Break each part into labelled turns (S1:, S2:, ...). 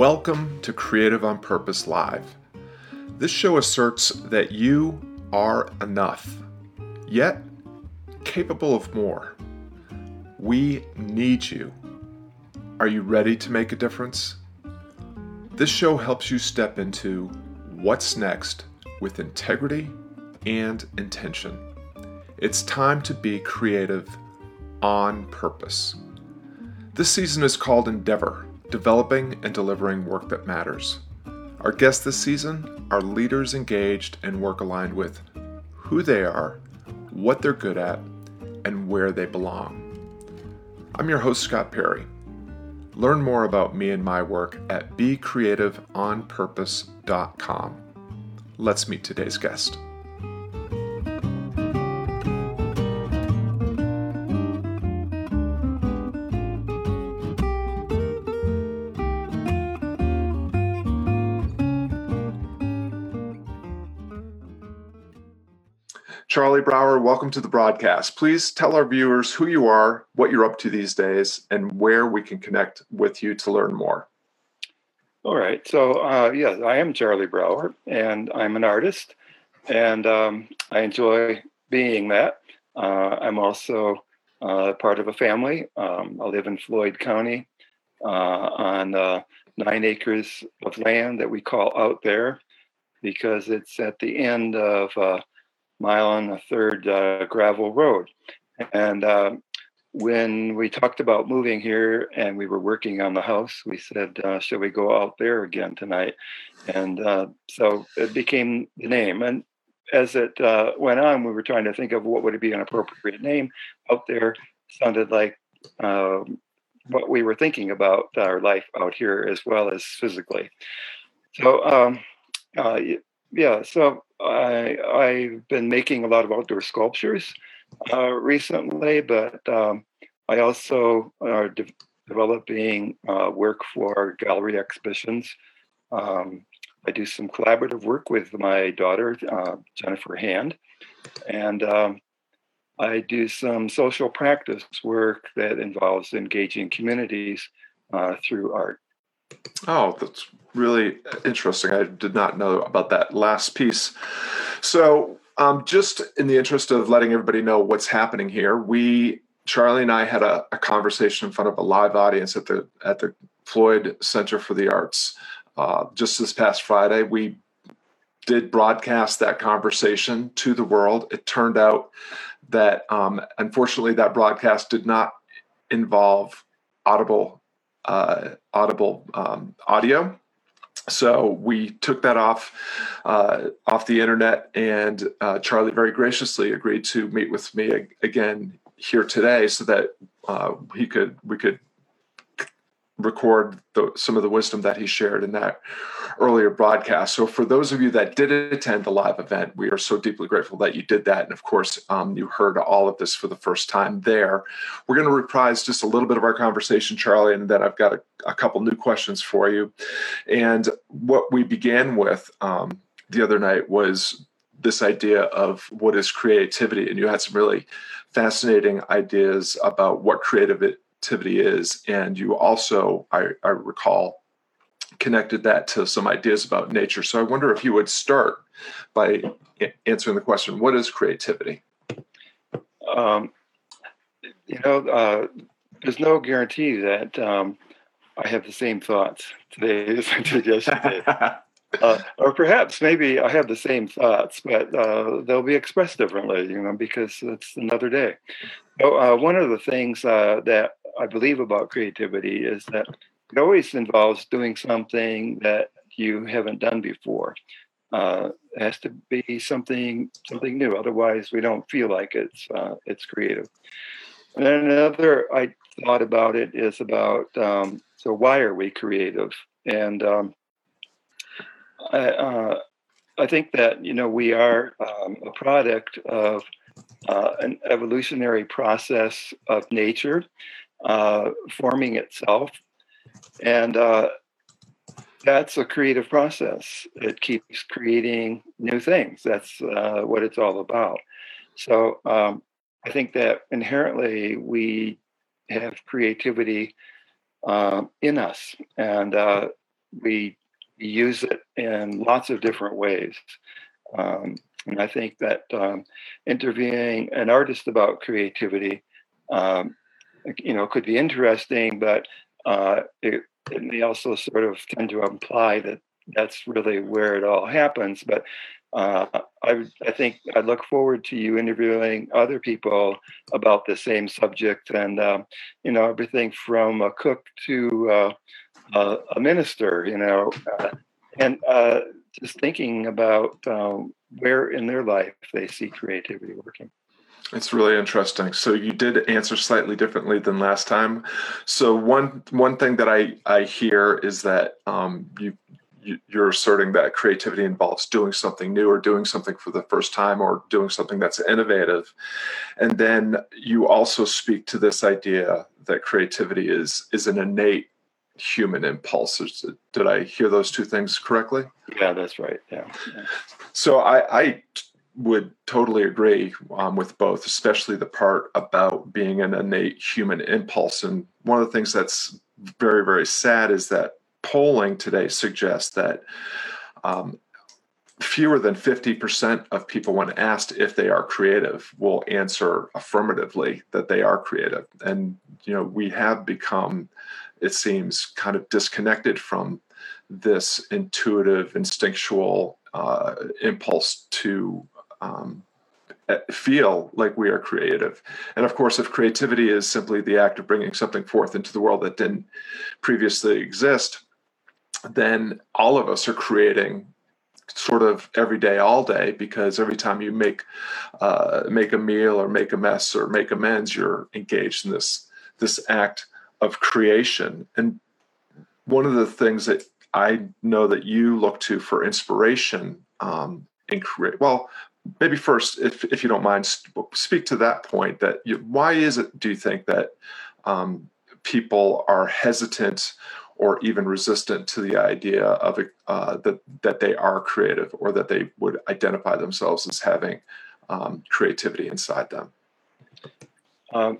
S1: Welcome to Creative on Purpose Live. This show asserts that you are enough, yet capable of more. We need you. Are you ready to make a difference? This show helps you step into what's next with integrity and intention. It's time to be creative on purpose. This season is called Endeavor developing and delivering work that matters. Our guests this season are leaders engaged and work aligned with who they are, what they're good at, and where they belong. I'm your host, Scott Perry. Learn more about me and my work at becreativeonpurpose.com. Let's meet today's guest. Charlie Brouwer, welcome to the broadcast. Please tell our viewers who you are, what you're up to these days, and where we can connect with you to learn more.
S2: All right. So, uh, yes, I am Charlie Brouwer, and I'm an artist, and um, I enjoy being that. Uh, I'm also uh, part of a family. Um, I live in Floyd County uh, on uh, nine acres of land that we call out there because it's at the end of uh, mile and a third uh, gravel road. And uh, when we talked about moving here and we were working on the house, we said, uh, "Should we go out there again tonight?" And uh, so it became the name. And as it uh, went on, we were trying to think of what would be an appropriate name. Out there sounded like um, what we were thinking about our life out here as well as physically. So um, uh, yeah, so I I've been making a lot of outdoor sculptures uh, recently, but um, I also are de- developing uh, work for gallery exhibitions. Um, I do some collaborative work with my daughter uh, Jennifer Hand, and um, I do some social practice work that involves engaging communities uh, through art.
S1: Oh, that's really interesting. I did not know about that last piece. So, um, just in the interest of letting everybody know what's happening here, we Charlie and I had a, a conversation in front of a live audience at the at the Floyd Center for the Arts uh, just this past Friday. We did broadcast that conversation to the world. It turned out that um, unfortunately that broadcast did not involve audible uh, audible um, audio. So we took that off uh, off the internet, and uh, Charlie very graciously agreed to meet with me again here today, so that uh, he could we could record the, some of the wisdom that he shared in that earlier broadcast. So, for those of you that did attend the live event, we are so deeply grateful that you did that. And of course, um, you heard all of this for the first time there. We're going to reprise just a little bit of our conversation, Charlie, and then I've got a, a couple new questions for you. And what we began with um, the other night was this idea of what is creativity. And you had some really fascinating ideas about what creative activity is. And you also, I, I recall, connected that to some ideas about nature. So I wonder if you would start by answering the question what is creativity?
S2: Um, you know, uh, there's no guarantee that um, I have the same thoughts today as I did yesterday. uh, or perhaps maybe I have the same thoughts, but uh, they'll be expressed differently, you know, because it's another day. So, uh, one of the things uh, that I believe about creativity is that it always involves doing something that you haven't done before. Uh, it has to be something something new. Otherwise, we don't feel like it's uh, it's creative. And another I thought about it is about um, so why are we creative? And um, I, uh, I think that you know we are um, a product of uh, an evolutionary process of nature uh, forming itself. And uh, that's a creative process. It keeps creating new things. That's uh, what it's all about. So um, I think that inherently we have creativity um, in us. And uh, we use it in lots of different ways. Um, and I think that um, interviewing an artist about creativity, um, you know, could be interesting, but uh, it, it may also sort of tend to imply that that's really where it all happens. But uh, I, I think I look forward to you interviewing other people about the same subject, and um, you know everything from a cook to uh, a, a, minister, you know, uh, and uh, just thinking about um, where in their life they see creativity working.
S1: It's really interesting. So you did answer slightly differently than last time. So one one thing that I I hear is that um, you you're asserting that creativity involves doing something new or doing something for the first time or doing something that's innovative and then you also speak to this idea that creativity is is an innate human impulse did i hear those two things correctly
S2: yeah that's right yeah, yeah.
S1: so i i would totally agree um, with both especially the part about being an innate human impulse and one of the things that's very very sad is that polling today suggests that um, fewer than 50% of people, when asked if they are creative, will answer affirmatively that they are creative. And, you know, we have become, it seems, kind of disconnected from this intuitive, instinctual uh, impulse to um, feel like we are creative. And of course, if creativity is simply the act of bringing something forth into the world that didn't previously exist, then all of us are creating sort of every day all day because every time you make uh, make a meal or make a mess or make amends you're engaged in this this act of creation and one of the things that i know that you look to for inspiration um, in create well maybe first if, if you don't mind speak to that point that you, why is it do you think that um, people are hesitant or even resistant to the idea of uh, that that they are creative or that they would identify themselves as having um, creativity inside them.
S2: Um,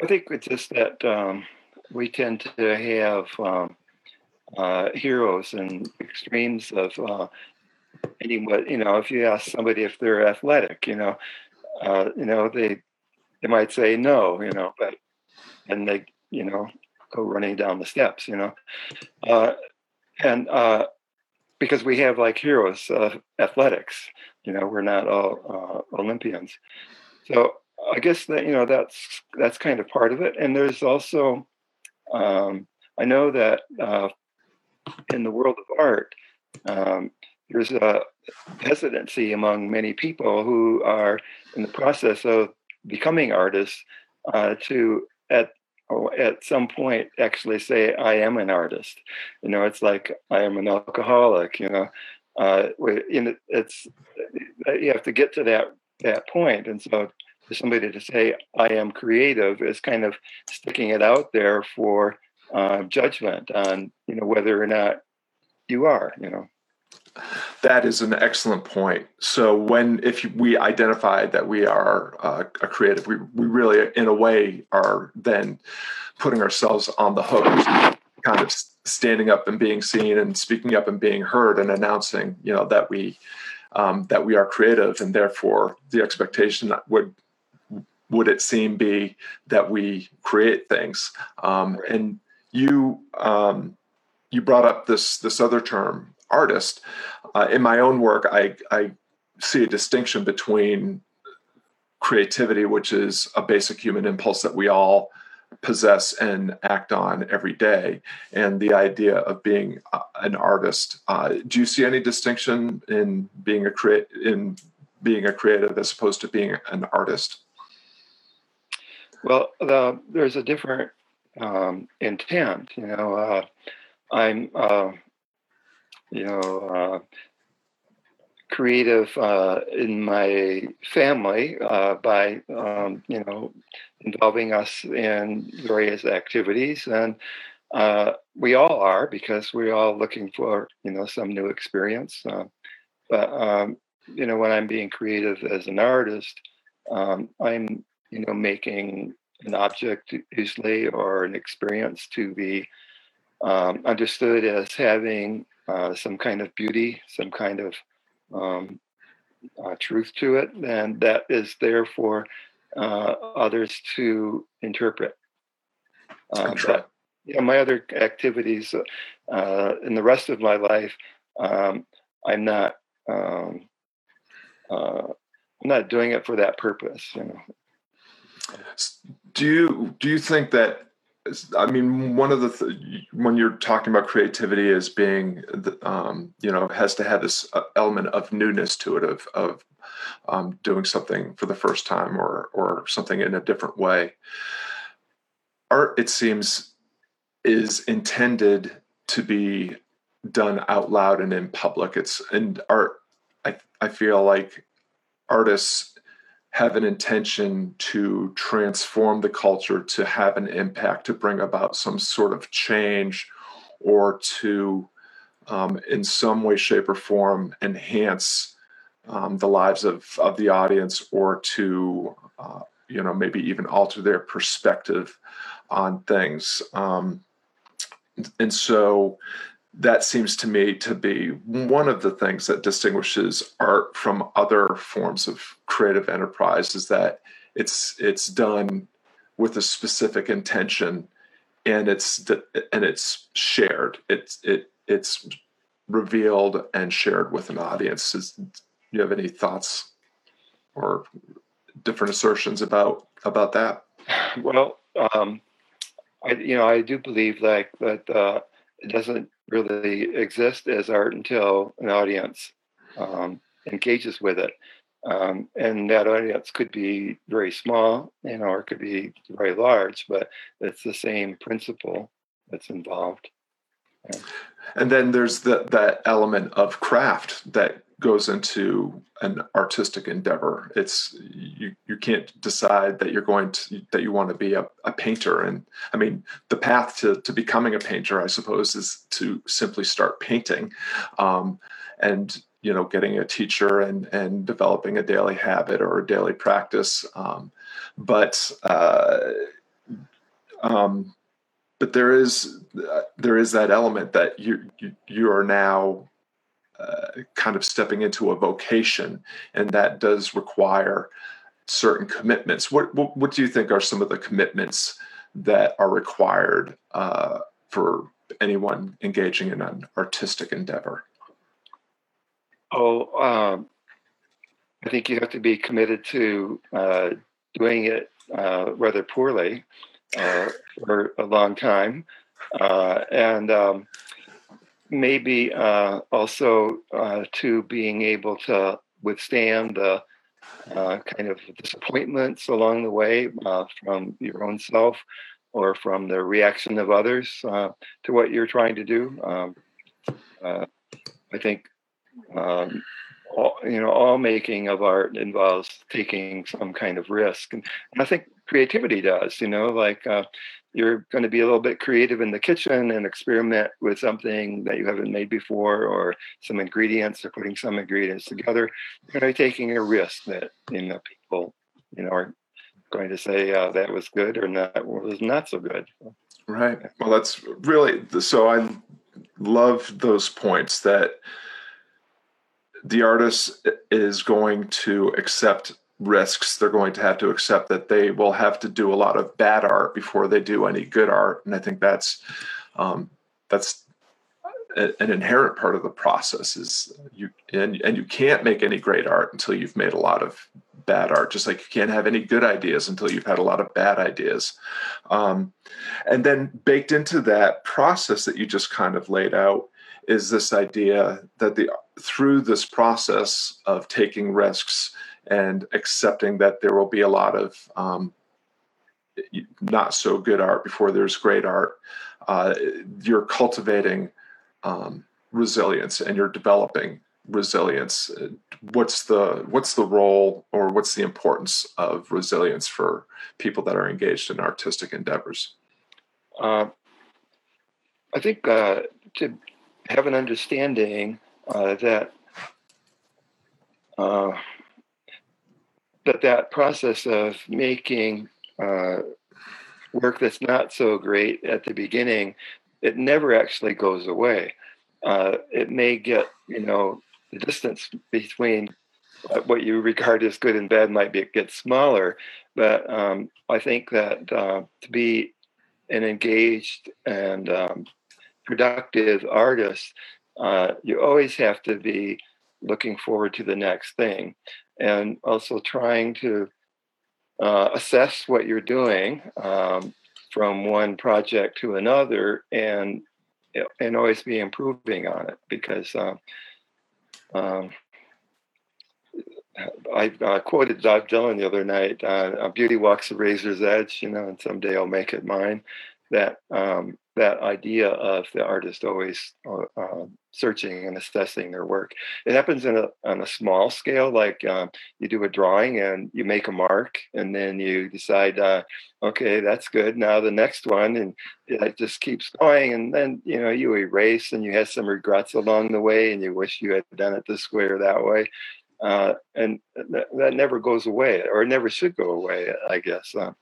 S2: I think it's just that um, we tend to have um, uh, heroes and extremes of uh, what you know. If you ask somebody if they're athletic, you know, uh, you know they they might say no, you know, but and they you know go running down the steps, you know. Uh, and uh, because we have like heroes of athletics, you know, we're not all uh, Olympians. So I guess that you know that's that's kind of part of it. And there's also um, I know that uh, in the world of art, um, there's a hesitancy among many people who are in the process of becoming artists uh, to at or at some point actually say i am an artist. You know it's like i am an alcoholic you know? Uh, it's uh, you have to get to that that point. And so for somebody to say i am creative is kind of sticking it out there for uh, judgment on you know whether or not you are you know
S1: that is an excellent point. So when if we identify that we are uh, a creative, we we really in a way are then putting ourselves on the hook, kind of standing up and being seen and speaking up and being heard and announcing, you know, that we um, that we are creative and therefore the expectation that would would it seem be that we create things um, and you um, you brought up this this other term artist. Uh, in my own work, I, I see a distinction between creativity, which is a basic human impulse that we all possess and act on every day, and the idea of being uh, an artist. Uh, do you see any distinction in being a create in being a creative as opposed to being an artist?
S2: Well, the, there's a different um, intent. You know, uh, I'm uh, you know, uh, creative uh, in my family uh, by, um, you know, involving us in various activities. And uh, we all are because we're all looking for, you know, some new experience. Uh, but, um, you know, when I'm being creative as an artist, um, I'm, you know, making an object usually or an experience to be um, understood as having uh, some kind of beauty, some kind of um, uh, truth to it, and that is there for uh, others to interpret. Um, but, yeah, my other activities uh, in the rest of my life, um, I'm not. Um, uh, I'm not doing it for that purpose. You know.
S1: Do you do you think that I mean, one of the th- when you're talking about creativity as being, um, you know, has to have this uh, element of newness to it, of of um, doing something for the first time or or something in a different way. Art, it seems, is intended to be done out loud and in public. It's and art. I I feel like artists have an intention to transform the culture, to have an impact, to bring about some sort of change, or to, um, in some way, shape, or form, enhance um, the lives of, of the audience, or to, uh, you know, maybe even alter their perspective on things. Um, and so that seems to me to be one of the things that distinguishes art from other forms of creative enterprise is that it's it's done with a specific intention and it's and it's shared. It's it it's revealed and shared with an audience. Is, do you have any thoughts or different assertions about about that?
S2: Well um i you know i do believe like that uh it doesn't really exist as art until an audience um, engages with it. Um, and that audience could be very small, you know, or it could be very large, but it's the same principle that's involved.
S1: Yeah. And then there's the, that element of craft that goes into an artistic endeavor. It's you you can't decide that you're going to that you want to be a, a painter. And I mean the path to, to becoming a painter, I suppose, is to simply start painting. Um, and you know, getting a teacher and and developing a daily habit or a daily practice. Um, but uh, um, but there is uh, there is that element that you you, you are now uh, kind of stepping into a vocation, and that does require certain commitments. What, what, what do you think are some of the commitments that are required uh, for anyone engaging in an artistic endeavor?
S2: Oh, um, I think you have to be committed to uh, doing it uh, rather poorly uh, for a long time, and um, maybe uh, also uh, to being able to withstand the uh, kind of disappointments along the way uh, from your own self or from the reaction of others uh, to what you're trying to do. Um, uh, I think um, all, you know all making of art involves taking some kind of risk, and, I think creativity does. You know, like you're going to be a little bit creative in the kitchen and experiment with something that you haven't made before or some ingredients or putting some ingredients together. You're going to be taking a risk that you know people you know are going to say uh, that was good or not was not so good.
S1: Right. Well that's really so i love those points that the artist is going to accept risks they're going to have to accept that they will have to do a lot of bad art before they do any good art. And i think that's um, that's an inherent part of the process is you and, and you can't make any great art until you've made a lot of bad art just like you can't have any good ideas until you've had a lot of bad ideas. Um, and then baked into that process that you just kind of laid out is this idea that the through this process of taking risks and accepting that there will be a lot of um, not so good art before there's great art. Uh, you're cultivating um, resilience and you're developing resilience. What's the what's the role or what's the importance of resilience for people that are engaged in artistic endeavors?
S2: Uh, I think uh, to have an understanding uh, that uh, that that process of making uh, work that's not so great at the beginning it never actually goes away. Uh, it may get, you know, the distance between what you regard as good and bad might be get smaller, but um, I think that uh, to be an engaged and um, productive artist, uh, you always have to be looking forward to the next thing, and also trying to uh, assess what you're doing um, from one project to another, and and always be improving on it because. Um, um I uh, quoted Bob Dylan the other night. Uh, "Beauty walks the razor's edge," you know, and someday I'll make it mine. That um, that idea of the artist always uh, uh, searching and assessing their work. It happens in a on a small scale, like um, you do a drawing and you make a mark, and then you decide, uh, okay, that's good. Now the next one, and it just keeps going, and then you know you erase, and you have some regrets along the way, and you wish you had done it this way or that way. Uh, and th- that never goes away, or never should go away, I guess. Uh,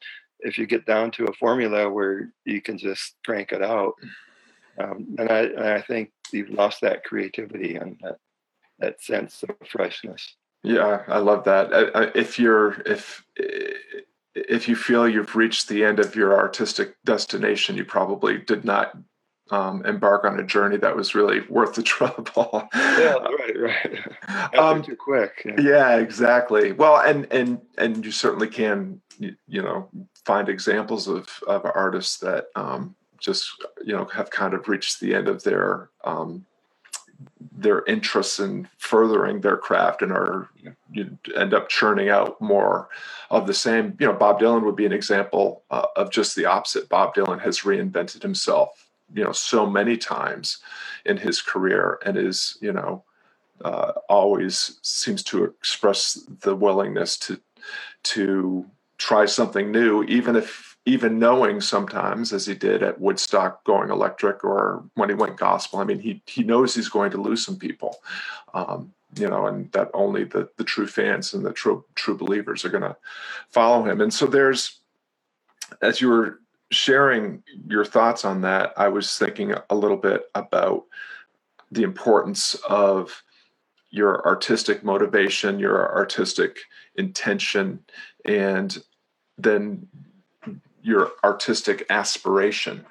S2: if you get down to a formula where you can just crank it out, um, and I, and I think you've lost that creativity and that, that sense of freshness.
S1: Yeah, I love that. If you're if if you feel you've reached the end of your artistic destination, you probably did not um, embark on a journey that was really worth the trouble.
S2: yeah, right, right. um, too quick.
S1: Yeah. yeah. exactly. Well, and and and you certainly can, you, you know, find examples of of artists that um, just you know have kind of reached the end of their um, their interests in furthering their craft and are you end up churning out more of the same. You know, Bob Dylan would be an example uh, of just the opposite. Bob Dylan has reinvented himself you know so many times in his career and is you know uh, always seems to express the willingness to to try something new even if even knowing sometimes as he did at woodstock going electric or when he went gospel i mean he he knows he's going to lose some people um, you know and that only the the true fans and the true true believers are going to follow him. And so there's as you were sharing your thoughts on that, I was thinking a little bit about the importance of your artistic motivation, your artistic intention, and then your artistic aspiration.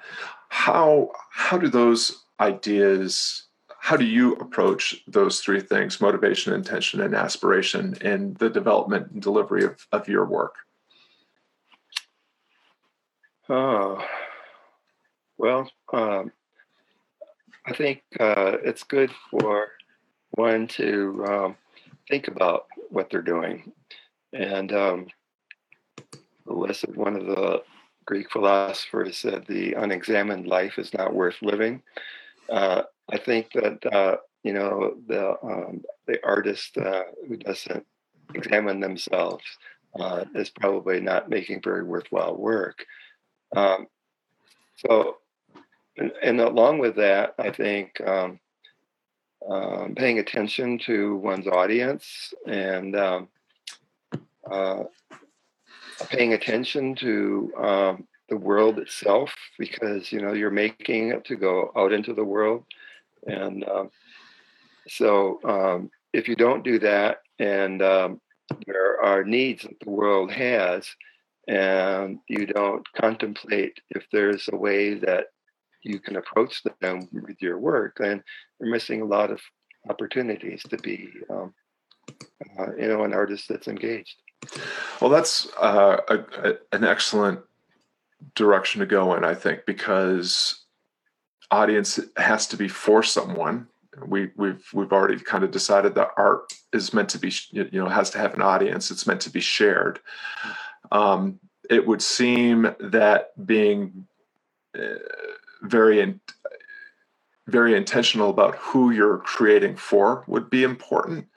S1: How how do those ideas how do you approach those three things motivation intention and aspiration in the development and delivery of, of your work
S2: Oh, well, um, I think uh, it's good for one to um, think about what they're doing. And um, one of the Greek philosophers said, the unexamined life is not worth living. Uh, I think that, uh, you know, the, um, the artist uh, who doesn't examine themselves uh, is probably not making very worthwhile work. Um, so, and, and, along with that, I think um, um, paying attention to one's audience and um, uh, paying attention to um, the world itself, because you know you're making it to go out into the world, and um, so if you don't do that, and there are needs that the world has and you don't contemplate if there's a way that you can approach them with your work, then you're missing a lot of opportunities to be, um, uh, you know, an artist that's engaged.
S1: Well, that's uh, a, a, an excellent direction to go in, I think, because audience has to be for someone. We, we've we've already kind of decided that art is meant to be, you know, has to have an audience. It's meant to be shared. Mm-hmm um, it would seem that being uh, very in, very intentional about who you're creating for would be important.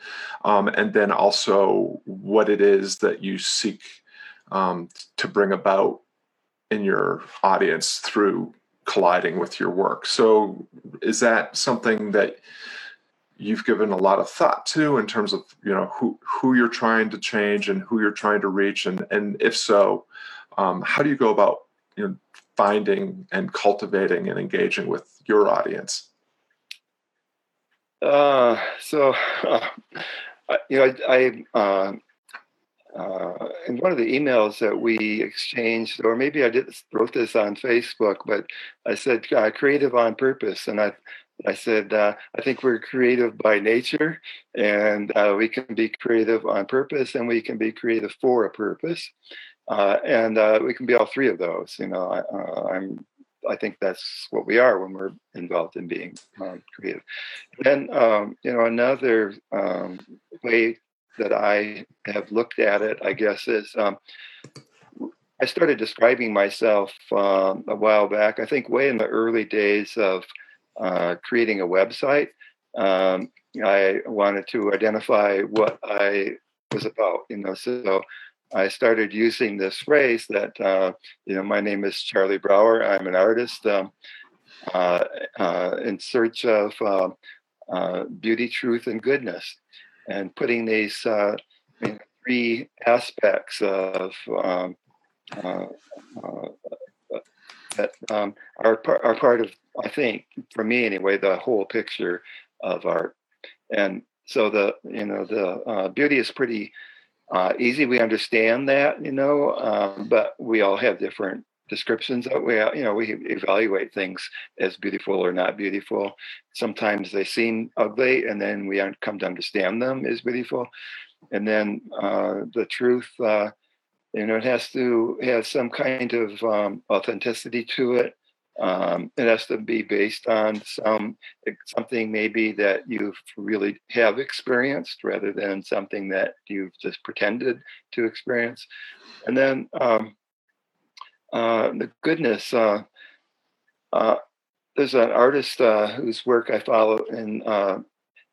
S1: Um, and then also what it is that you seek um, to bring about in your audience through colliding with your work. So is that something that you've given a lot of thought to in terms of you know who who you're trying to change and who you're trying to reach and and if so um, how do you go about you know finding and cultivating and engaging with your audience?
S2: Uh, so, uh, you know, I, I uh, uh, in one of the emails that we exchanged, or maybe I did wrote this on Facebook, but I said uh, creative on purpose, and I I said uh, I think we're creative by nature, and uh, we can be creative on purpose, and we can be creative for a purpose, uh, and uh, we can be all three of those. You know, I, I'm I think that's what we are when we're involved in being um, creative. And um, you know, another um, way that I have looked at it, I guess, is um, I started describing myself um, a while back. I think way in the early days of uh, creating a website. Um, I wanted to identify what I was about, you know. So I started using this phrase that, uh, you know, my name is Charlie Brouwer. I'm an artist um, uh, uh in search of um, uh, beauty, truth, and goodness and putting these uh, three aspects of um, that um, are, par- are part of, I think, for me anyway, the whole picture of art. And so the, you know, the uh, beauty is pretty uh, easy. We understand that, you know, um, but we all have different descriptions of we you know we evaluate things as beautiful or not beautiful sometimes they seem ugly and then we come to understand them as beautiful and then uh, the truth uh, you know it has to have some kind of um, authenticity to it um, it has to be based on some something maybe that you've really have experienced rather than something that you've just pretended to experience and then um, uh, the goodness. Uh, uh, there's an artist uh, whose work I follow, and uh,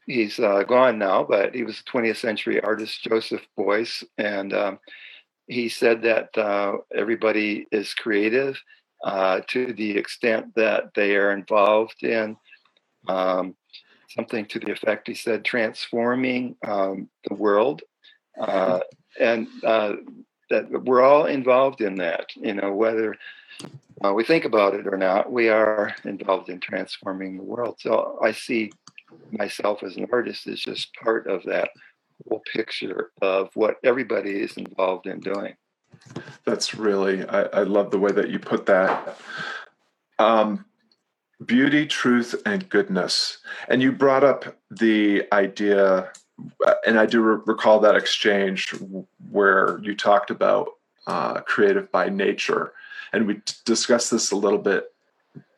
S2: he's uh, gone now, but he was a 20th century artist, Joseph Beuys, and um, he said that everybody is creative to the extent that they are involved in um, something to the effect he said transforming um, the world uh, and uh, that we're all involved in that. You know, whether uh, we think about it or not, we are involved in transforming the world. So I see myself as an artist as just part of that whole picture of what everybody is involved in doing.
S1: That's really, I, I love the way that you put that. Um, beauty, truth, and goodness. And you brought up the idea and I do re- recall that exchange where you talked about uh, creative by nature, and we t- discussed this a little bit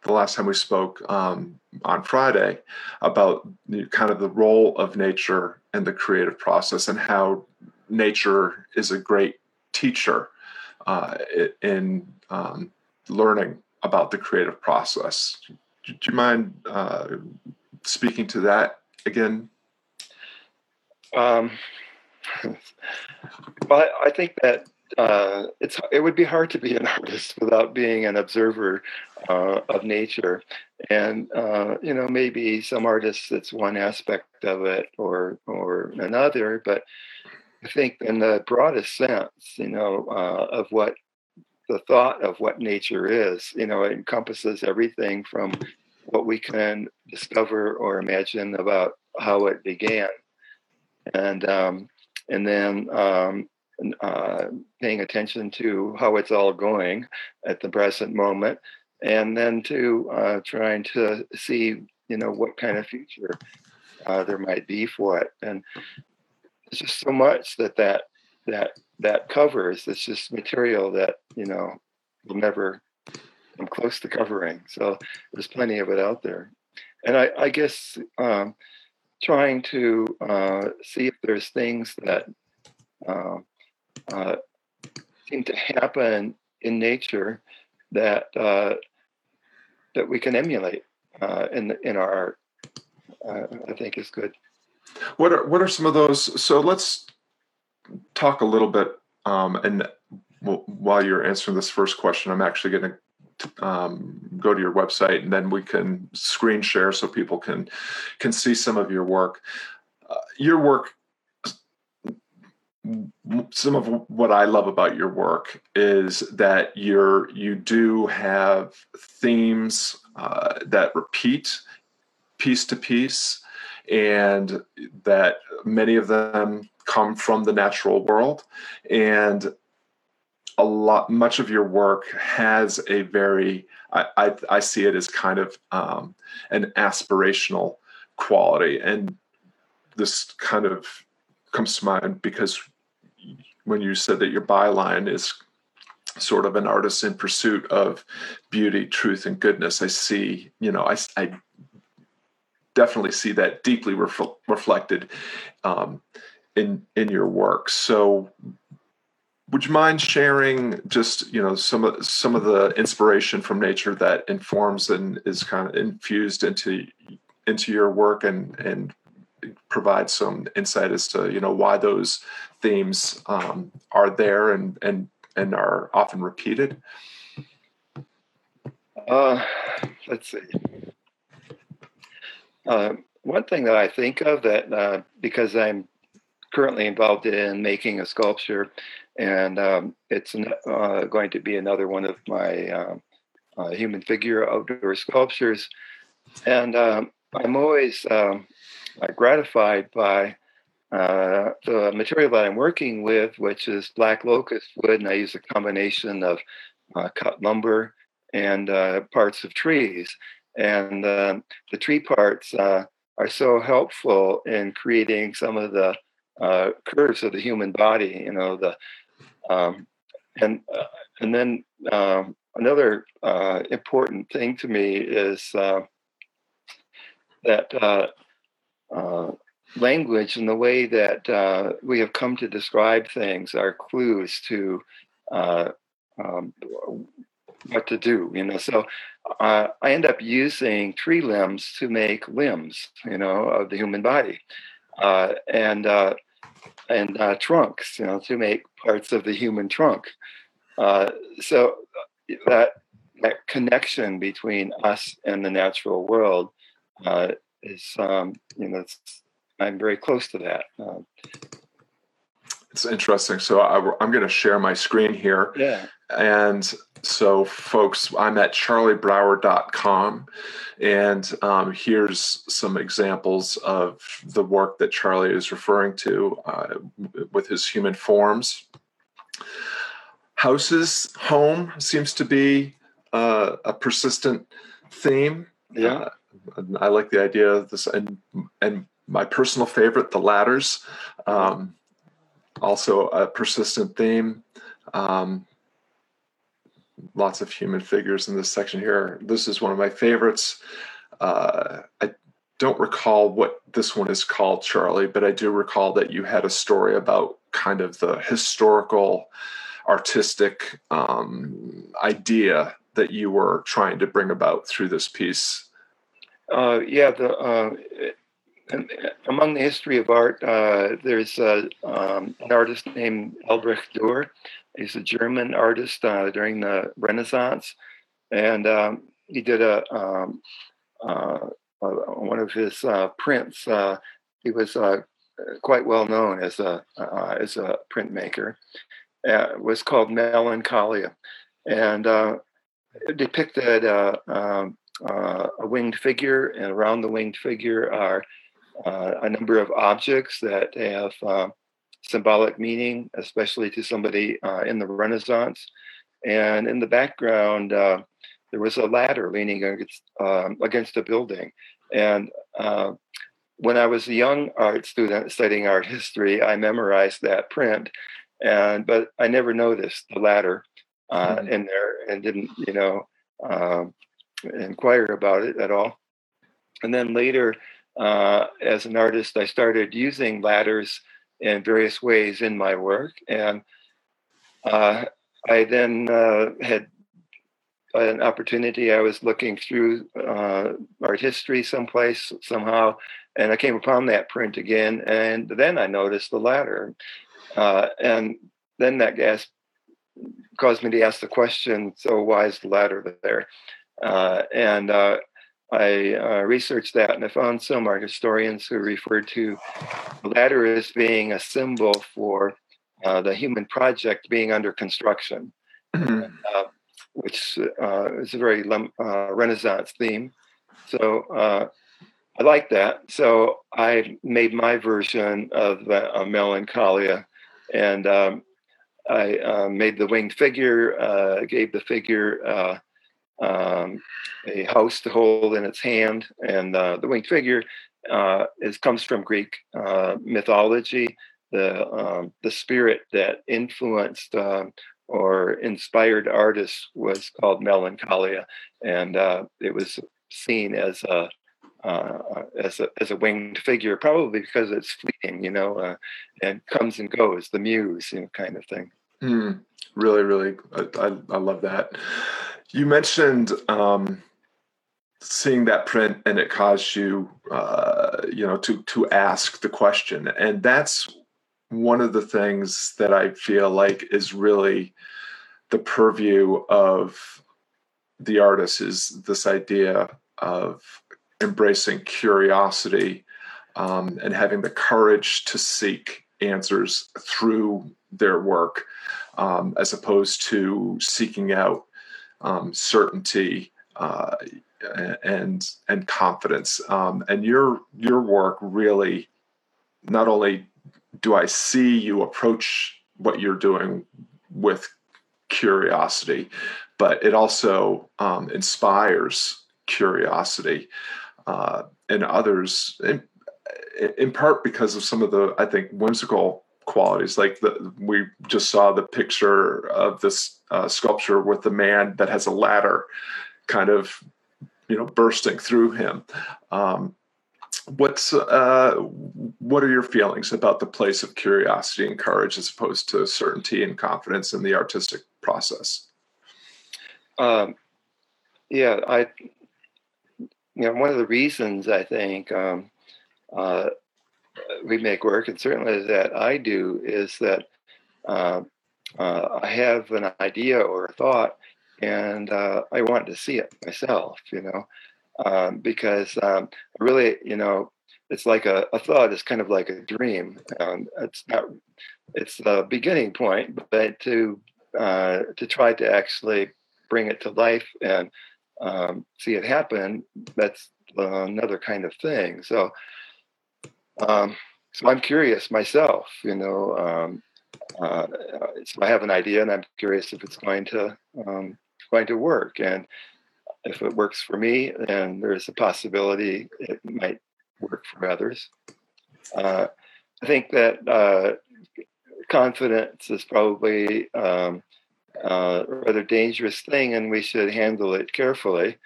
S1: the last time we spoke um, on Friday about the, kind of the role of nature and the creative process, and how nature is a great teacher uh, in um, learning about the creative process. Do you mind uh, speaking to that again?
S2: Um, well, I think that uh, it's it would be hard to be an artist without being an observer uh, of nature, and uh, you know maybe some artists it's one aspect of it or or another, but I think in the broadest sense, you know, uh, of what the thought of what nature is, you know, it encompasses everything from what we can discover or imagine about how it began. And um, and then um, uh, paying attention to how it's all going at the present moment, and then to uh, trying to see you know what kind of future uh, there might be for it, and there's just so much that that that that covers. It's just material that you know will never come close to covering. So there's plenty of it out there, and I, I guess. Um, trying to uh, see if there's things that uh, uh, seem to happen in nature that uh, that we can emulate uh, in in our art. Uh, I think is good.
S1: What are what are some of those? So let's talk a little bit. Um, and while you're answering this first question, I'm actually going to um, go to your website and then we can screen share so people can can see some of your work uh, your work some of what I love about your work is that you're you do have themes uh, that repeat piece to piece, and that many of them come from the natural world, and a lot much of your work has a very I I, I see it as kind of um, an aspirational quality, and this kind of comes to mind because when you said that your byline is sort of an artist in pursuit of beauty, truth, and goodness, I see, you know, I, I definitely see that deeply ref- reflected um, in in your work. So, would you mind sharing just you know some of some of the inspiration from nature that informs and is kind of infused into into your work and and provide some insight as to you know why those themes um, are there and and and are often repeated?
S2: Uh, let's see. Uh, one thing that I think of that uh, because I'm currently involved in making a sculpture, and um, it's uh, going to be another one of my um, uh, human figure outdoor sculptures, and um, I'm always um, gratified by uh, the material that I'm working with, which is black locust wood, and I use a combination of uh, cut lumber and uh, parts of trees. And um, the tree parts uh, are so helpful in creating some of the uh, curves of the human body. You know the um, and uh, and then um, another important thing to me is that language and the way that uh, we have come to describe things are clues to uh, um, what to do. You know, so uh, I end up using tree limbs to make limbs. You know, of the human body, uh, and uh, and uh, trunks. You know, to make parts of the human trunk. so that that connection between us and the natural world is um, you know I'm very close to that.
S1: It's interesting. So I, am going to share my screen here.
S2: Yeah.
S1: And so, folks, I'm at charliebrouwer.com. And um, here's some examples of the work that Charlie is referring to uh, with his human forms. Houses, home seems to be uh, a persistent theme.
S2: Yeah.
S1: Uh, I like the idea of this, and and my personal favorite, the ladders. Um, also a persistent theme. Um, lots of human figures in this section here. This is one of my favorites. Uh, I don't recall what this one is called, Charlie, but I do recall that you had a story about kind of the historical, artistic um, idea that you were trying to bring about through this piece.
S2: Uh, yeah, the uh, among the history of art, uh, there's uh, um, an artist named Albrecht Dürer. He's a German artist uh, during the Renaissance, and um, he did a um, uh, one of his uh, prints. Uh, he was quite well known as a as a printmaker. it was called Melancholia, and it depicted um, a winged figure, and around the winged figure are uh, a number of objects that have uh, symbolic meaning, especially to somebody uh, in the Renaissance. And in the background, uh, there was a ladder leaning against, um, against a building. And uh, when I was a young art student studying art history, I memorized that print, and but I never noticed the ladder mm-hmm. in there and didn't, you know, um, inquire about it at all. And then later, uh, as an artist, I started using ladders in various ways in my work. And uh, I then uh, had an opportunity. I was looking through uh, art history someplace, somehow, and I came upon that print again. And then I noticed the ladder. Uh, and then that gas caused me to ask the question so, why is the ladder there? Uh, and I uh, researched that and I found some art historians who referred to the ladder as being a symbol for uh, the human project being under construction, mm-hmm. uh, which uh, is a very uh, Renaissance theme. So uh, I like that. So I made my version of Melancholia, and um, I uh, made the winged figure, gave the figure um, a house to hold in its hand, and the winged figure is comes from Greek mythology the um, the spirit that influenced um, or inspired artists was called melancholia, and uh, it was seen as a uh, as a as a winged figure, probably because it's fleeting, you know, uh, and comes and goes, the muse, you know, kind of thing.
S1: Mm, really, really, I, I, love that. You mentioned um, seeing that print, and it caused you, uh, you know, to to ask the question, and that's one of the things that I feel like is really the purview of the artist is this idea of embracing curiosity um, and having the courage to seek answers through their work um, as opposed to seeking out um, certainty uh, and and confidence. Um, and your your work really not only do I see you approach what you're doing with curiosity, but it also um, inspires curiosity uh, in others, in, in part because of some of the, I think, whimsical qualities. Like the, we just saw the picture of this uh, sculpture with the man that has a ladder kind of, you know, bursting through him. Um, what's uh, what are your feelings about the place of curiosity and courage as opposed to certainty and confidence in the artistic process
S2: um, yeah i you know one of the reasons i think um, uh, we make work and certainly that i do is that uh, uh i have an idea or a thought and uh, i want to see it myself you know um, because um, really, you know, it's like a, a, thought is kind of like a dream. and it's not, it's the beginning point, but to uh, to try to actually bring it to life and um, see it happen, that's another kind of thing. So, um, so I'm curious myself. You know, um, uh, so I have an idea, and I'm curious if it's going to um, going to work. And if it works for me, then there's a possibility it might work for others. Uh, I think that uh, confidence is probably um, uh, a rather dangerous thing, and we should handle it carefully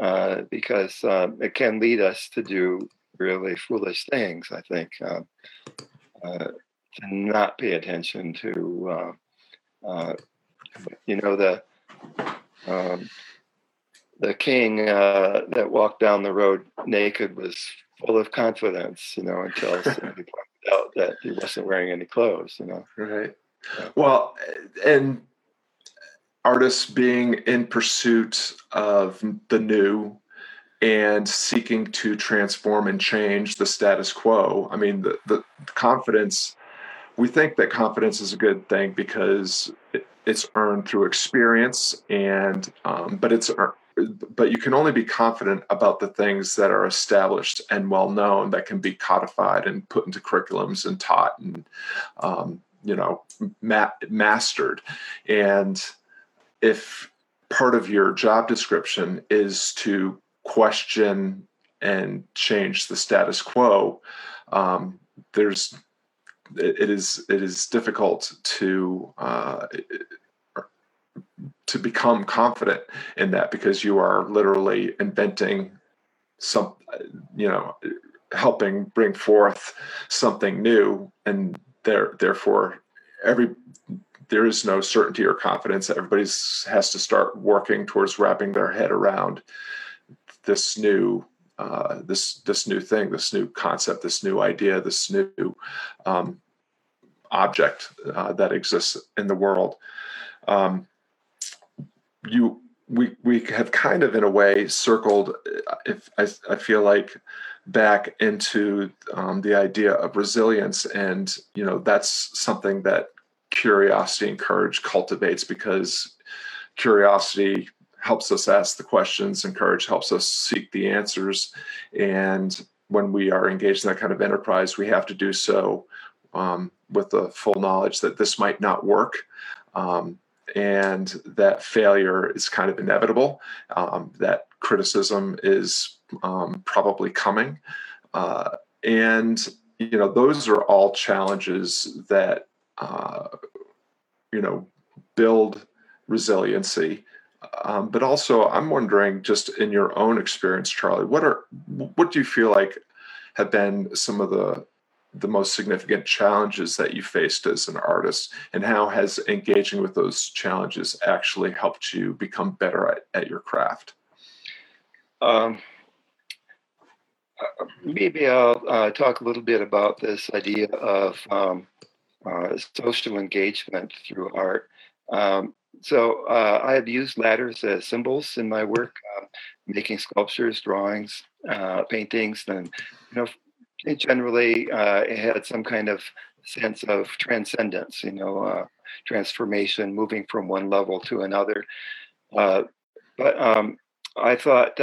S2: uh, because um, it can lead us to do really foolish things. I think um, uh, to not pay attention to, uh, you know, the um, the king uh, that walked down the road naked was full of confidence, you know, until somebody pointed out that he wasn't wearing any clothes, you know.
S1: Right. Yeah. Well, and artists being in pursuit of the new and seeking to transform and change the status quo. I mean, the, the confidence, we think that confidence is a good thing because it, it's earned through experience and, um, but it's but you can only be confident about the things that are established and well known that can be codified and put into curriculums and taught and um, you know ma- mastered and if part of your job description is to question and change the status quo um, there's it is it is difficult to uh, to become confident in that because you are literally inventing some you know helping bring forth something new and there therefore every there is no certainty or confidence. Everybody has to start working towards wrapping their head around this new uh, this this new thing this new concept this new idea this new um, object uh, that exists in the world. Um, you we we have kind of in a way circled if i, I feel like back into um, the idea of resilience and you know that's something that curiosity and courage cultivates because curiosity helps us ask the questions and courage helps us seek the answers. And when we are engaged in that kind of enterprise we have to do so um, with the full knowledge that this might not work um, and that failure is kind of inevitable. Um, that criticism is um, probably coming. Uh, and you know those are all challenges that uh, you know build resiliency um, but also i'm wondering just in your own experience charlie what are what do you feel like have been some of the the most significant challenges that you faced as an artist and how has engaging with those challenges actually helped you become better at, at your craft um,
S2: maybe I'll uh, talk a little bit about this idea of um, uh, social engagement through art. Um, so uh, I have used ladders as symbols in my work, uh, making sculptures, drawings, uh, paintings, and you know, generally it had some kind of sense of transcendence, you know, transformation, moving from one level to another. but um, I thought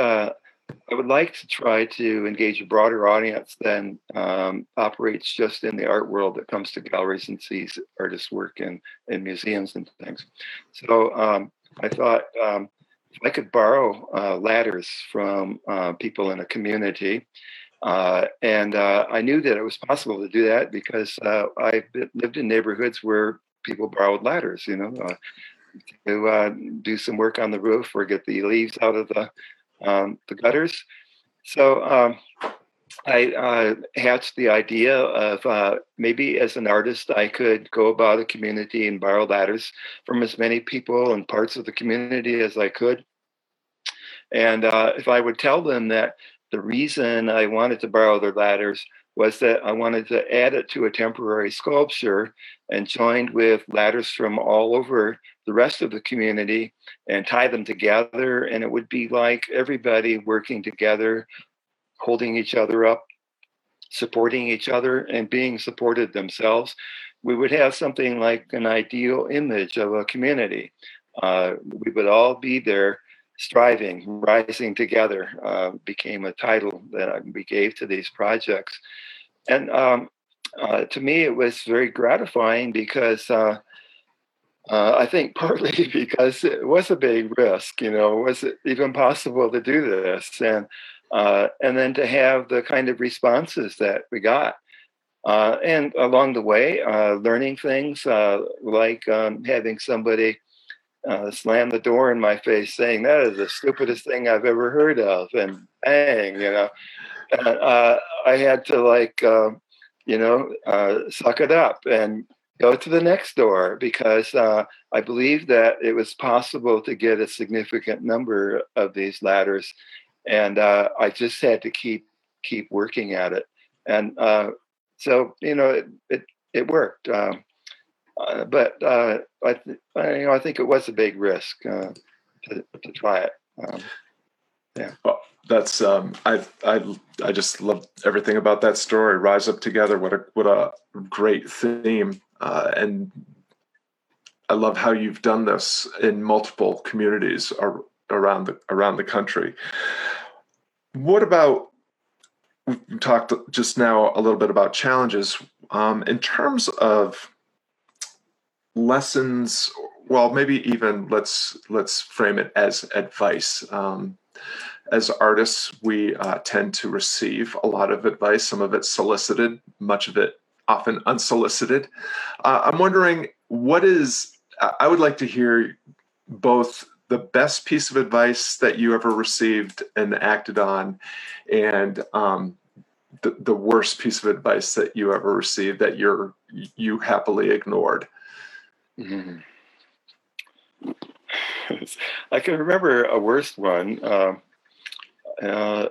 S2: I would like to try to engage a broader audience than um, operates just in the art world that comes to galleries and sees artists' work in, in museums and things. So um, I thought um, if I could borrow uh, ladders from uh, people in a community, uh, and uh, I knew that it was possible to do that because uh, I lived in neighborhoods where people borrowed ladders, you know, uh, to do some work on the roof or get the leaves out of the um, the gutters. So um, I uh, hatched the idea of uh, maybe as an artist, I could go about the community and borrow ladders from as many people and parts of the community as I could. And uh, if I would tell them that the reason I wanted to borrow their ladders was that I wanted to add it to a temporary sculpture and joined with ladders from all over the rest of the community and tie them together. And it would be like everybody working together, holding each other up, supporting each other, and being supported themselves. We would have something like an ideal image of a community. Uh, we would all be there striving, rising together uh, became a title that we gave to these projects. And um, uh, to me, it was very gratifying because uh, uh I think partly because it was a big risk, you know, was it even possible to do this? And uh, and then to have the kind of responses that we got. Uh, and along the way, learning things like um, having somebody uh, slammed the door in my face saying that is the stupidest thing I've ever heard of. And bang, you know, and, uh, I had to like, uh, you know, uh, suck it up and go to the next door because uh, I believe that it was possible to get a significant number of these ladders. And uh, I just had to keep keep working at it. And so, you know, it, it, it worked. Um, uh, but uh, I, th- I, you know, I think it was a big risk uh, to, to try it. Um, yeah.
S1: Well, that's um, I I I just love everything about that story. Rise up together. What a what a great theme. Uh, and I love how you've done this in multiple communities ar- around the around the country. What about? We talked just now a little bit about challenges. Um, in terms of lessons well maybe even let's let's frame it as advice um, as artists we uh, tend to receive a lot of advice some of it solicited much of it often unsolicited uh, i'm wondering what is i would like to hear both the best piece of advice that you ever received and acted on and um, the, the worst piece of advice that you ever received that you're you happily ignored Mm-hmm.
S2: I can remember a worst one. Uh, uh,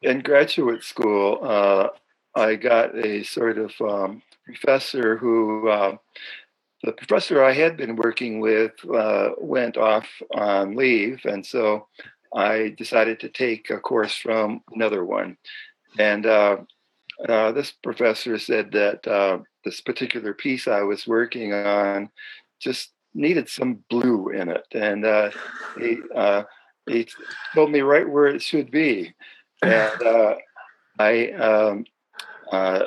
S2: in graduate school, uh, I got a sort of um, professor who, uh, the professor I had been working with uh, went off on leave. And so I decided to take a course from another one. And uh, this professor said that this particular piece I was working on just needed some blue in it, and uh, he uh, he told me right where it should be, and uh, I um, uh,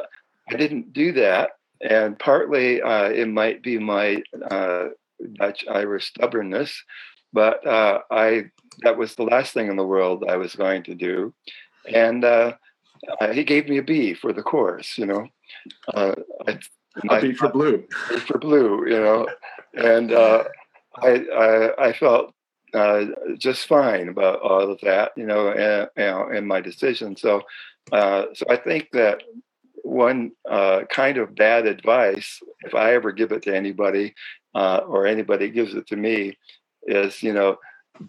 S2: I didn't do that, and partly uh, it might be my uh, Dutch Irish stubbornness, but I that was the last thing in the world I was going to do, and he gave me a B for the course, you know.
S1: I, a B for blue.
S2: for blue, you know, and uh, I, I, I felt uh, just fine about all of that, you know, and, you know, in my decision. So, uh, so I think that one uh, kind of bad advice, if I ever give it to anybody, uh, or anybody gives it to me, is you know,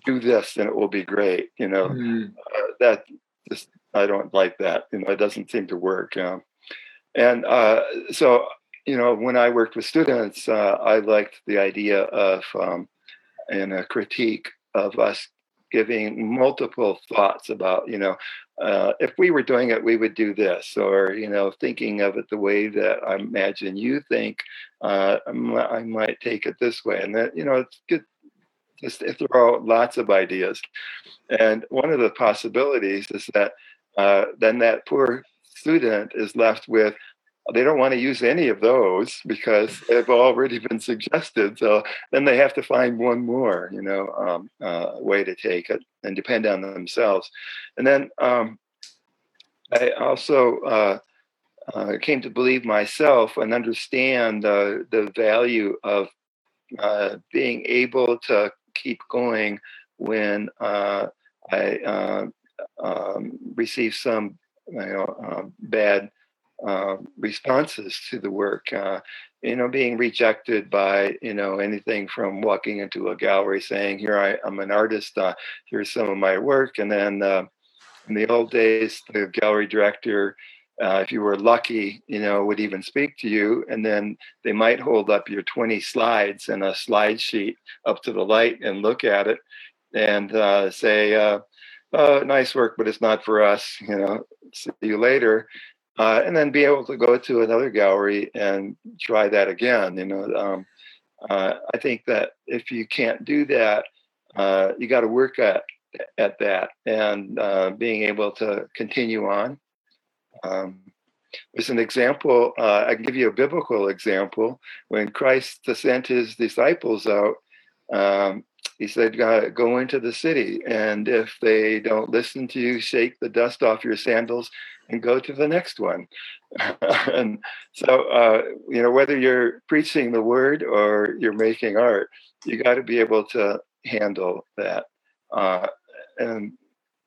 S2: do this and it will be great. You know, mm. that just I don't like that. You know, it doesn't seem to work. You know? And uh, so you know, when I worked with students, uh, I liked the idea of um, and a critique of us giving multiple thoughts about, you know, uh, if we were doing it, we would do this, or you know, thinking of it the way that I imagine you think, uh, I might take it this way, and that you know, it's good. Just throw out lots of ideas, and one of the possibilities is that uh, then that poor student is left with they don't want to use any of those because they've already been suggested. So then they have to find one more, you know, um, uh, way to take it and depend on themselves. And then um, I also uh, uh, came to believe myself and understand uh, the value of uh, being able to keep going when uh, I um, receive some, you know, bad uh, responses to the work. Uh, you know, being rejected by you know anything from walking into a gallery saying, "Here I, am an artist. Uh, here's some of my work," and then uh, in the old days, the gallery director. Uh, if you were lucky, you know, would even speak to you, and then they might hold up your 20 slides and a slide sheet up to the light and look at it, and say, oh, "Nice work, but it's not for us." You know, see you later uh, and then be able to go to another gallery and try that again. You know, um, uh, I think that if you can't do that, uh, you got to work at at that and uh, being able to continue on. Um, as an example, uh, I can give you a biblical example. When Christ sent his disciples out, um, he said, Go into the city, and if they don't listen to you, shake the dust off your sandals and go to the next one. and so, uh, you know, whether you're preaching the word or you're making art, you got to be able to handle that uh, and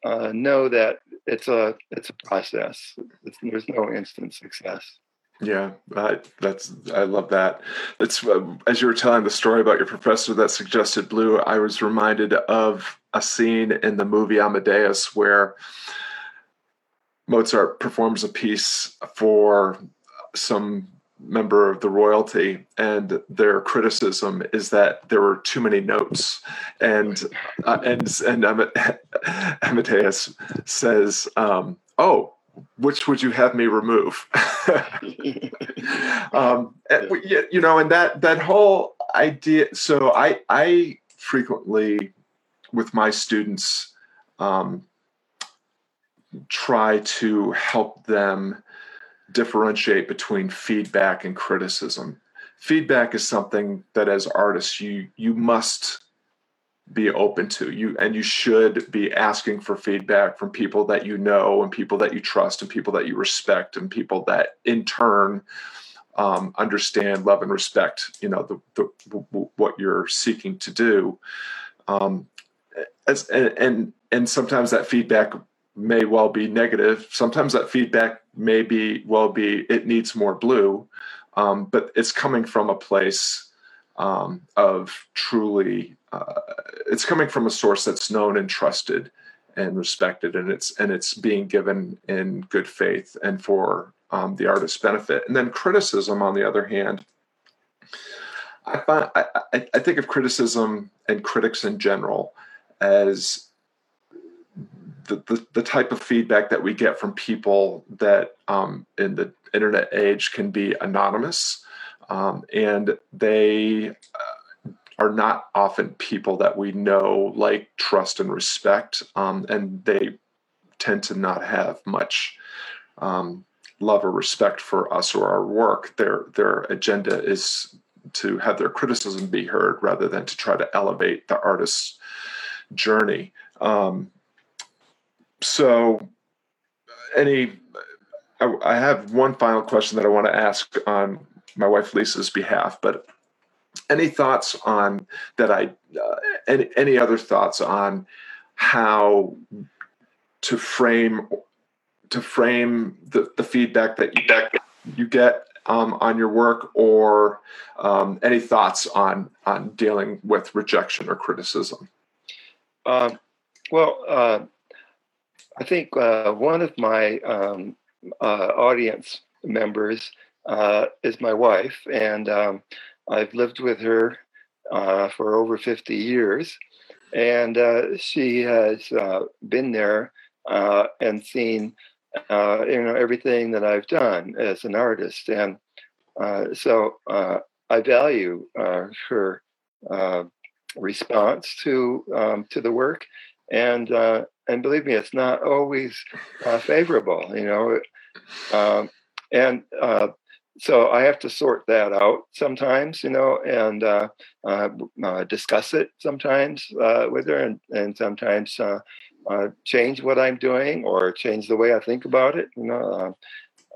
S2: uh, know that it's a it's a process. It's, there's no instant success.
S1: Yeah, I, that's I love that. It's uh, as you were telling the story about your professor that suggested blue. I was reminded of a scene in the movie Amadeus where Mozart performs a piece for some member of the royalty, and their criticism is that there were too many notes, and uh, and and Amadeus says, um, "Oh." Which would you have me remove? um, and, you know, and that that whole idea. So I I frequently with my students um, try to help them differentiate between feedback and criticism. Feedback is something that as artists you you must be open to you and you should be asking for feedback from people that you know and people that you trust and people that you respect and people that in turn um, understand love and respect you know the, the what you're seeking to do um, as and, and and sometimes that feedback may well be negative. Sometimes that feedback may be well be it needs more blue, um, but it's coming from a place um, of truly. Uh, it's coming from a source that's known and trusted and respected, and it's and it's being given in good faith and for um, the artist's benefit. And then criticism, on the other hand. I, find, I, I think of criticism and critics in general as the, the, the, type of feedback that we get from people that um, in the internet age can be anonymous, um, and they uh, are not often people that we know, like, trust, and respect, um, and they tend to not have much um, love or respect for us or our work. Their their agenda is to have their criticism be heard rather than to try to elevate the artist's journey. Um, so, any, I, I, have one final question that I want to ask on my wife Lisa's behalf, but any thoughts on that? I uh, any any other thoughts on how to frame to frame the, the feedback that you, you get um, on your work or um, any thoughts on on dealing with rejection or criticism
S2: uh, well uh, i think uh, one of my um, uh, audience members uh, is my wife and um, i've lived with her uh, for over 50 years. And she has been there and seen uh, you know everything that I've done as an artist, and uh, so uh, I value uh, her uh, response to um, to the work, and uh, and believe me, it's not always favorable, you know, um, and so I have to sort that out sometimes, you know, and uh, uh, uh, discuss it sometimes with her, and, and sometimes uh, change what I'm doing or change the way I think about it. You know,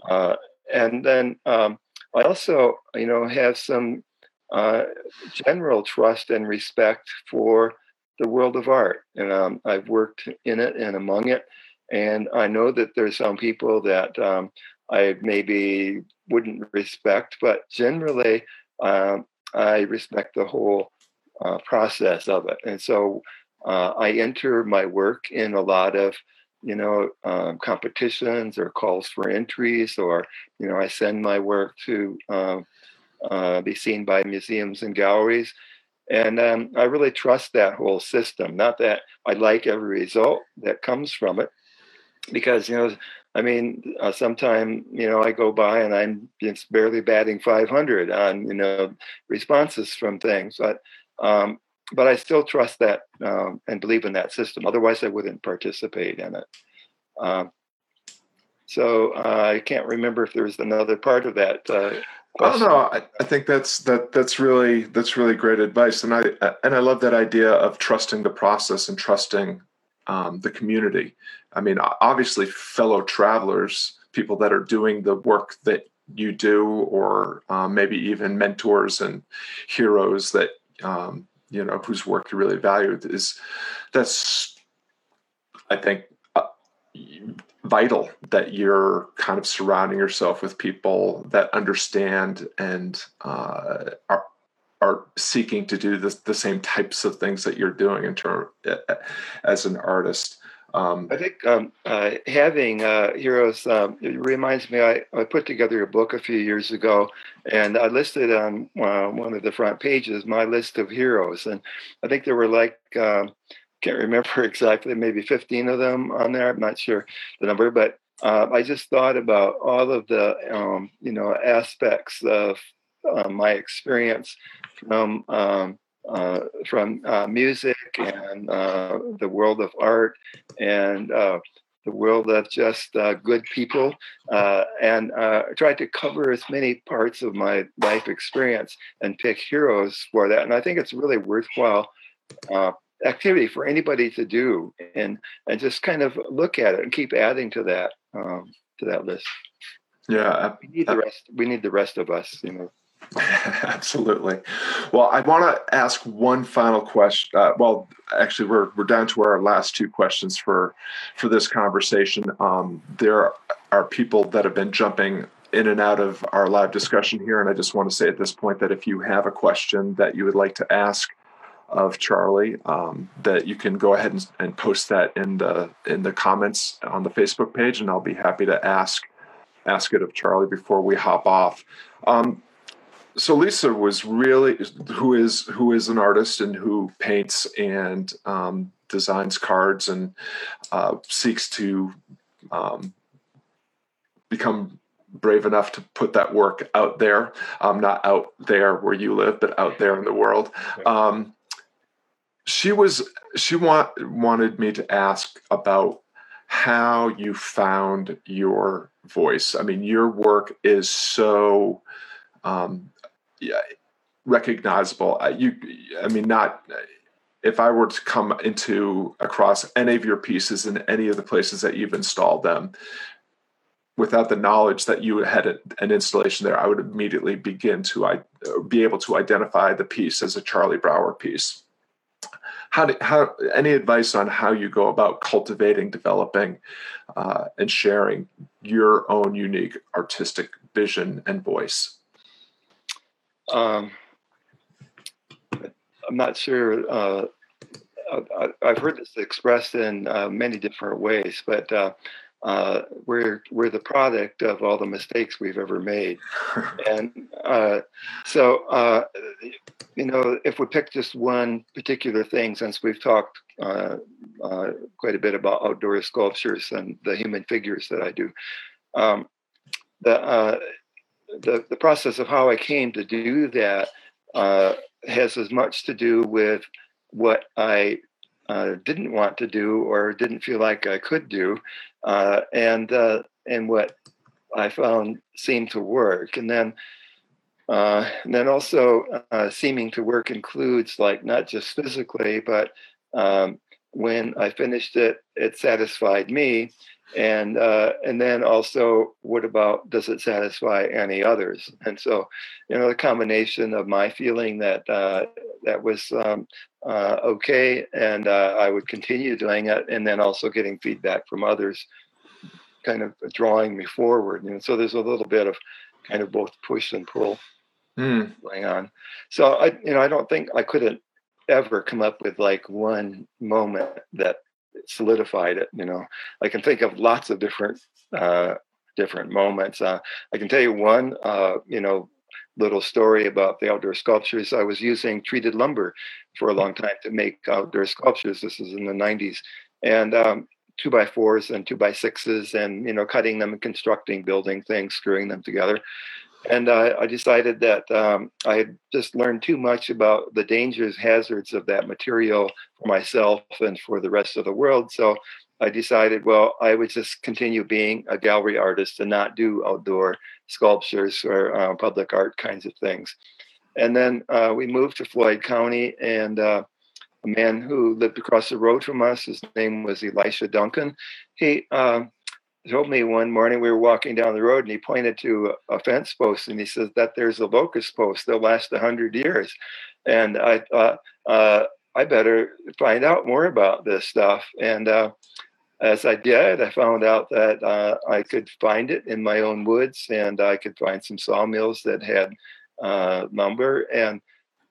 S2: uh, uh, and then um, I also, you know, have some uh, general trust and respect for the world of art, and um, I've worked in it and among it, and I know that there's some people that um, I maybe wouldn't respect, but generally, um, I respect the whole uh, process of it, and so uh, I enter my work in a lot of, you know, um, competitions or calls for entries, or you know, I send my work to um, uh, be seen by museums and galleries, and um, I really trust that whole system. Not that I like every result that comes from it, because you know. I mean, uh, sometime you know I go by and I'm just barely batting 500 on you know responses from things, but um, but I still trust that um, and believe in that system. Otherwise, I wouldn't participate in it. Um, so uh, I can't remember if there was another part of that. Uh,
S1: oh no, I, I, think that's that that's really that's really great advice, and I and I love that idea of trusting the process and trusting um, the community. I mean, obviously, fellow travelers, people that are doing the work that you do, or um, maybe even mentors and heroes that um, you know whose work you really value is that's i think uh, vital that you're kind of surrounding yourself with people that understand and uh, are are seeking to do the, the same types of things that you're doing in term as an artist
S2: um, I think um, uh, having uh, heroes um, it reminds me. I, I, put together a book a few years ago, and I listed on uh, one of the front pages my list of heroes, and I think there were like um, can't remember exactly, maybe 15 of them on there. I'm not sure the number, but uh, I just thought about all of the um, you know aspects of uh, my experience from um, uh, from uh, music and uh, the world of art and uh, the world of just good people, and tried to cover as many parts of my life experience and pick heroes for that. And I think it's really worthwhile activity for anybody to do, and and just kind of look at it and keep adding to that um, to that list.
S1: Yeah,
S2: we need the rest. We need the rest of us, you know.
S1: Absolutely. Well, I want to ask one final question. Uh, well, actually, we're we're down to our last two questions for for this conversation. Um, there are people that have been jumping in and out of our live discussion here, and I just want to say at this point that if you have a question that you would like to ask of Charlie, um, that you can go ahead and, and post that in the in the comments on the Facebook page, and I'll be happy to ask ask it of Charlie before we hop off. Um, so Lisa was really who is who is an artist and who paints and um, designs cards and uh, seeks to um, become brave enough to put that work out there, um, not out there where you live, but out there in the world. Um, she was she want, wanted me to ask about how you found your voice. I mean, your work is so um, yeah, recognizable. You, I mean, not if I were to come into across any of your pieces in any of the places that you've installed them, without the knowledge that you had an installation there, I would immediately begin to I, be able to identify the piece as a Charlie Brouwer piece. How, do, how any advice on how you go about cultivating, developing, uh, and sharing your own unique artistic vision and voice?
S2: Um, I'm not sure. Uh, I, have heard this expressed in uh, many different ways, but uh, uh, we're we're the product of all the mistakes we've ever made, and uh, so uh, you know if we pick just one particular thing, since we've talked uh, quite a bit about outdoor sculptures and the human figures that I do, um, the the the process of how I came to do that uh, has as much to do with what I uh, didn't want to do or didn't feel like I could do, uh, and uh, and what I found seemed to work, and then. Uh, and then also uh, seeming to work includes like not just physically, but um, when I finished it, it satisfied me, and uh, and then also what about does it satisfy any others and so you know the combination of my feeling that uh, that was um, uh, okay and uh, i would continue doing it and then also getting feedback from others kind of drawing me forward know so there's a little bit of kind of both push and pull mm. going on so i you know i don't think i couldn't ever come up with like one moment that solidified it. You know, I can think of lots of different uh, different moments. Uh, I can tell you one. Uh, you know, little story about the outdoor sculptures. I was using treated lumber for a long time to make outdoor sculptures. This is in the '90s, and um, two by fours and two by sixes, and you know, cutting them and constructing, building things, screwing them together and uh, I decided that um, I had just learned too much about the dangers, hazards of that material for myself and for the rest of the world. So I decided, well, I would just continue being a gallery artist and not do outdoor sculptures or uh, public art kinds of things. And then uh, we moved to Floyd County, and uh, a man who lived across the road from us, his name was Elisha Duncan. He um, told me one morning we were walking down the road and he pointed to a, fence post and he says that there's a locust post. They'll last 100 years. And i thought uh, i better find out more about this stuff. And uh, as i did i found out that uh, i could find it in my own woods and i could find some sawmills that had uh, lumber. And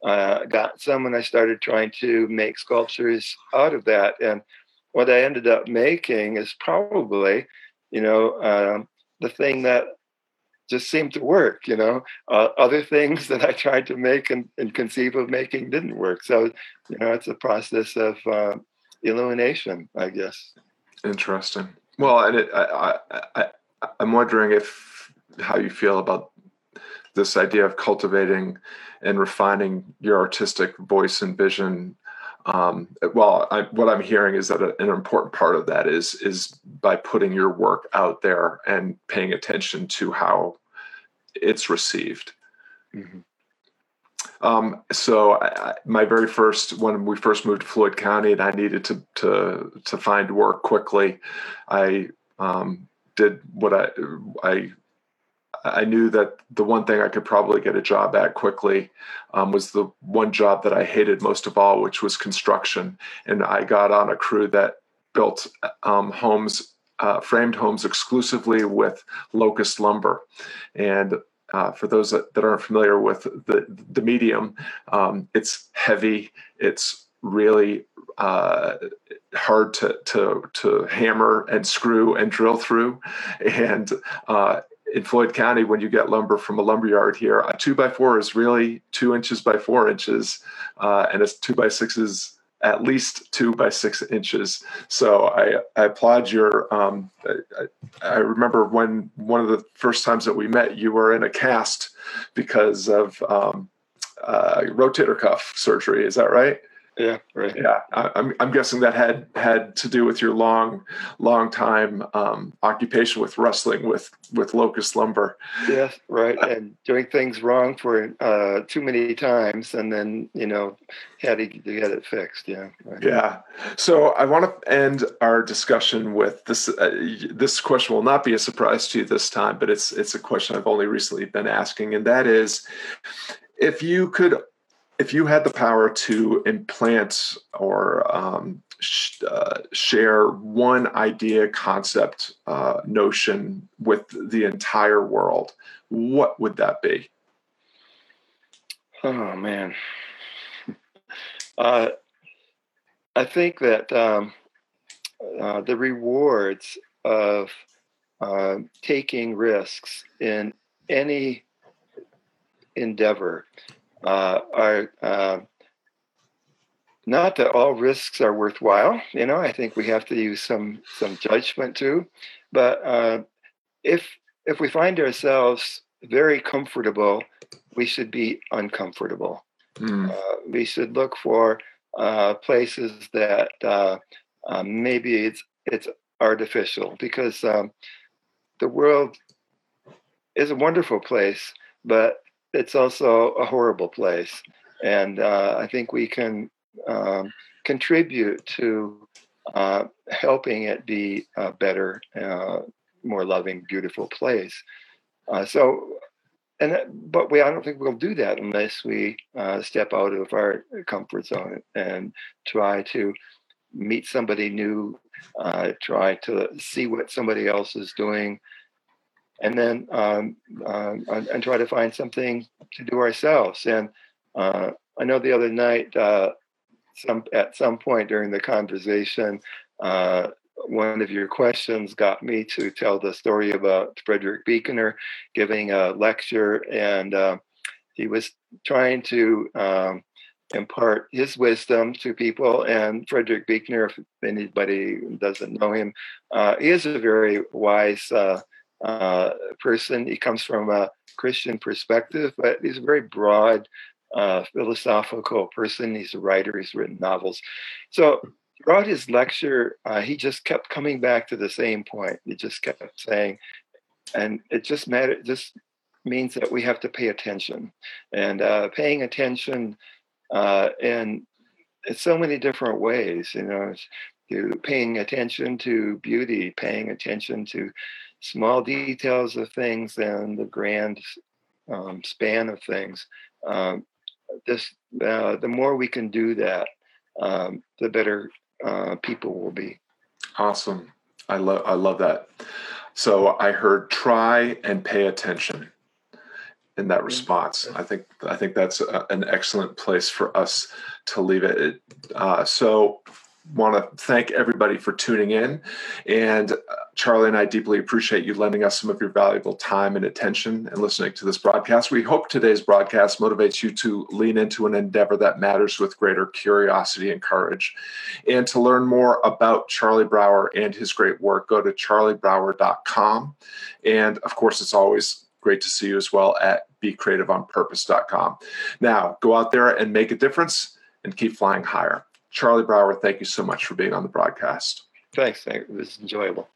S2: uh, got some and i started trying to make sculptures out of that. And what i ended up making is probably you know, um, the thing that just seemed to work, you know. Uh, other things that I tried to make and, and, conceive of making didn't work. So, you know, it's a process of uh, illumination, I guess.
S1: Interesting. Well, and it, I, I, I, I'm wondering if how you feel about this idea of cultivating and refining your artistic voice and vision um, well I, what i'm hearing is that an important part of that is is by putting your work out there and paying attention to how it's received mm-hmm. um, so I, my very first when we first moved to floyd county and i needed to to to find work quickly i um, did what i i I knew that the one thing I could probably get a job at quickly um, was the one job that I hated most of all, which was construction. And I got on a crew that built um, homes, uh, framed homes exclusively with locust lumber. And uh, for those that, that, aren't familiar with the, the medium, um, it's heavy, it's really uh, hard to, to, to hammer and screw and drill through. And uh, in Floyd County, when you get lumber from a lumber yard here, a two by four is really two inches by four inches, uh, and a two by six is at least two by six inches. So I, I applaud your. Um, I, I, remember when one of the first times that we met, you were in a cast because of um, uh, rotator cuff surgery. Is that right?
S2: Yeah, right.
S1: Yeah, I, am I'm, I'm guessing that had had to do with your long, long time um, occupation with wrestling with with locust lumber.
S2: Yes, right, and doing things wrong for uh, too many times, and then you know had to, to get it fixed. Yeah.
S1: Right. Yeah. So I want to end our discussion with this. Uh, this question will not be a surprise to you this time, but it's it's a question I've only recently been asking, and that is, if you could if you had the power to implant or um, sh- uh, share one idea, concept, uh, notion with the entire world, what would that be?
S2: Oh man, uh, I think that um, uh, the rewards of uh, taking risks in any endeavor uh, are uh, not that all risks are worthwhile. You know, I think we have to use some some judgment too. But uh, if if we find ourselves very comfortable, we should be uncomfortable. Mm. we should look for uh, places that uh, maybe it's it's artificial because um, the world is a wonderful place, but it's also a horrible place. And uh, I think we can um, contribute to uh, helping it be a better, uh, more loving, beautiful place. Uh, so, and but we I don't think we'll do that unless we uh, step out of our comfort zone and try to meet somebody new, uh, try to see what somebody else is doing, and then um, uh, and try to find something to do ourselves. And uh, I know the other night, uh, some at some point during the conversation, uh, one of your questions got me to tell the story about Frederick Buechner giving a lecture, and uh, he was trying to um, impart his wisdom to people. And Frederick Buechner, if anybody doesn't know him, uh, is a very wise uh, person. He comes from a Christian perspective, but he's a very broad uh, philosophical person. He's a writer. He's written novels. So throughout his lecture, uh, he just kept coming back to the same point. He just kept saying, and it just matter. Just means that we have to pay attention, and uh, paying attention uh, in, in so many different ways. You know, to paying attention to beauty, paying attention to small details of things and the grand um, span of things. Um, this, uh, the more we can do that, um, the better uh, people will be.
S1: Awesome. I love I love that. So I heard try and pay attention in that response. I think I think that's a, an excellent place for us to leave it. Uh, so want to thank everybody for tuning in. And uh, Charlie and I deeply appreciate you lending us some of your valuable time and attention and listening to this broadcast. We hope today's broadcast motivates you to lean into an endeavor that matters with greater curiosity and courage. And to learn more about Charlie Brouwer and his great work, go to charliebrouwer.com. And of course, it's always great to see you as well at becreativeonpurpose.com. Now, go out there and make a difference and keep flying higher. Charlie Brouwer, thank you so much for being on the broadcast.
S2: Thanks. It was enjoyable.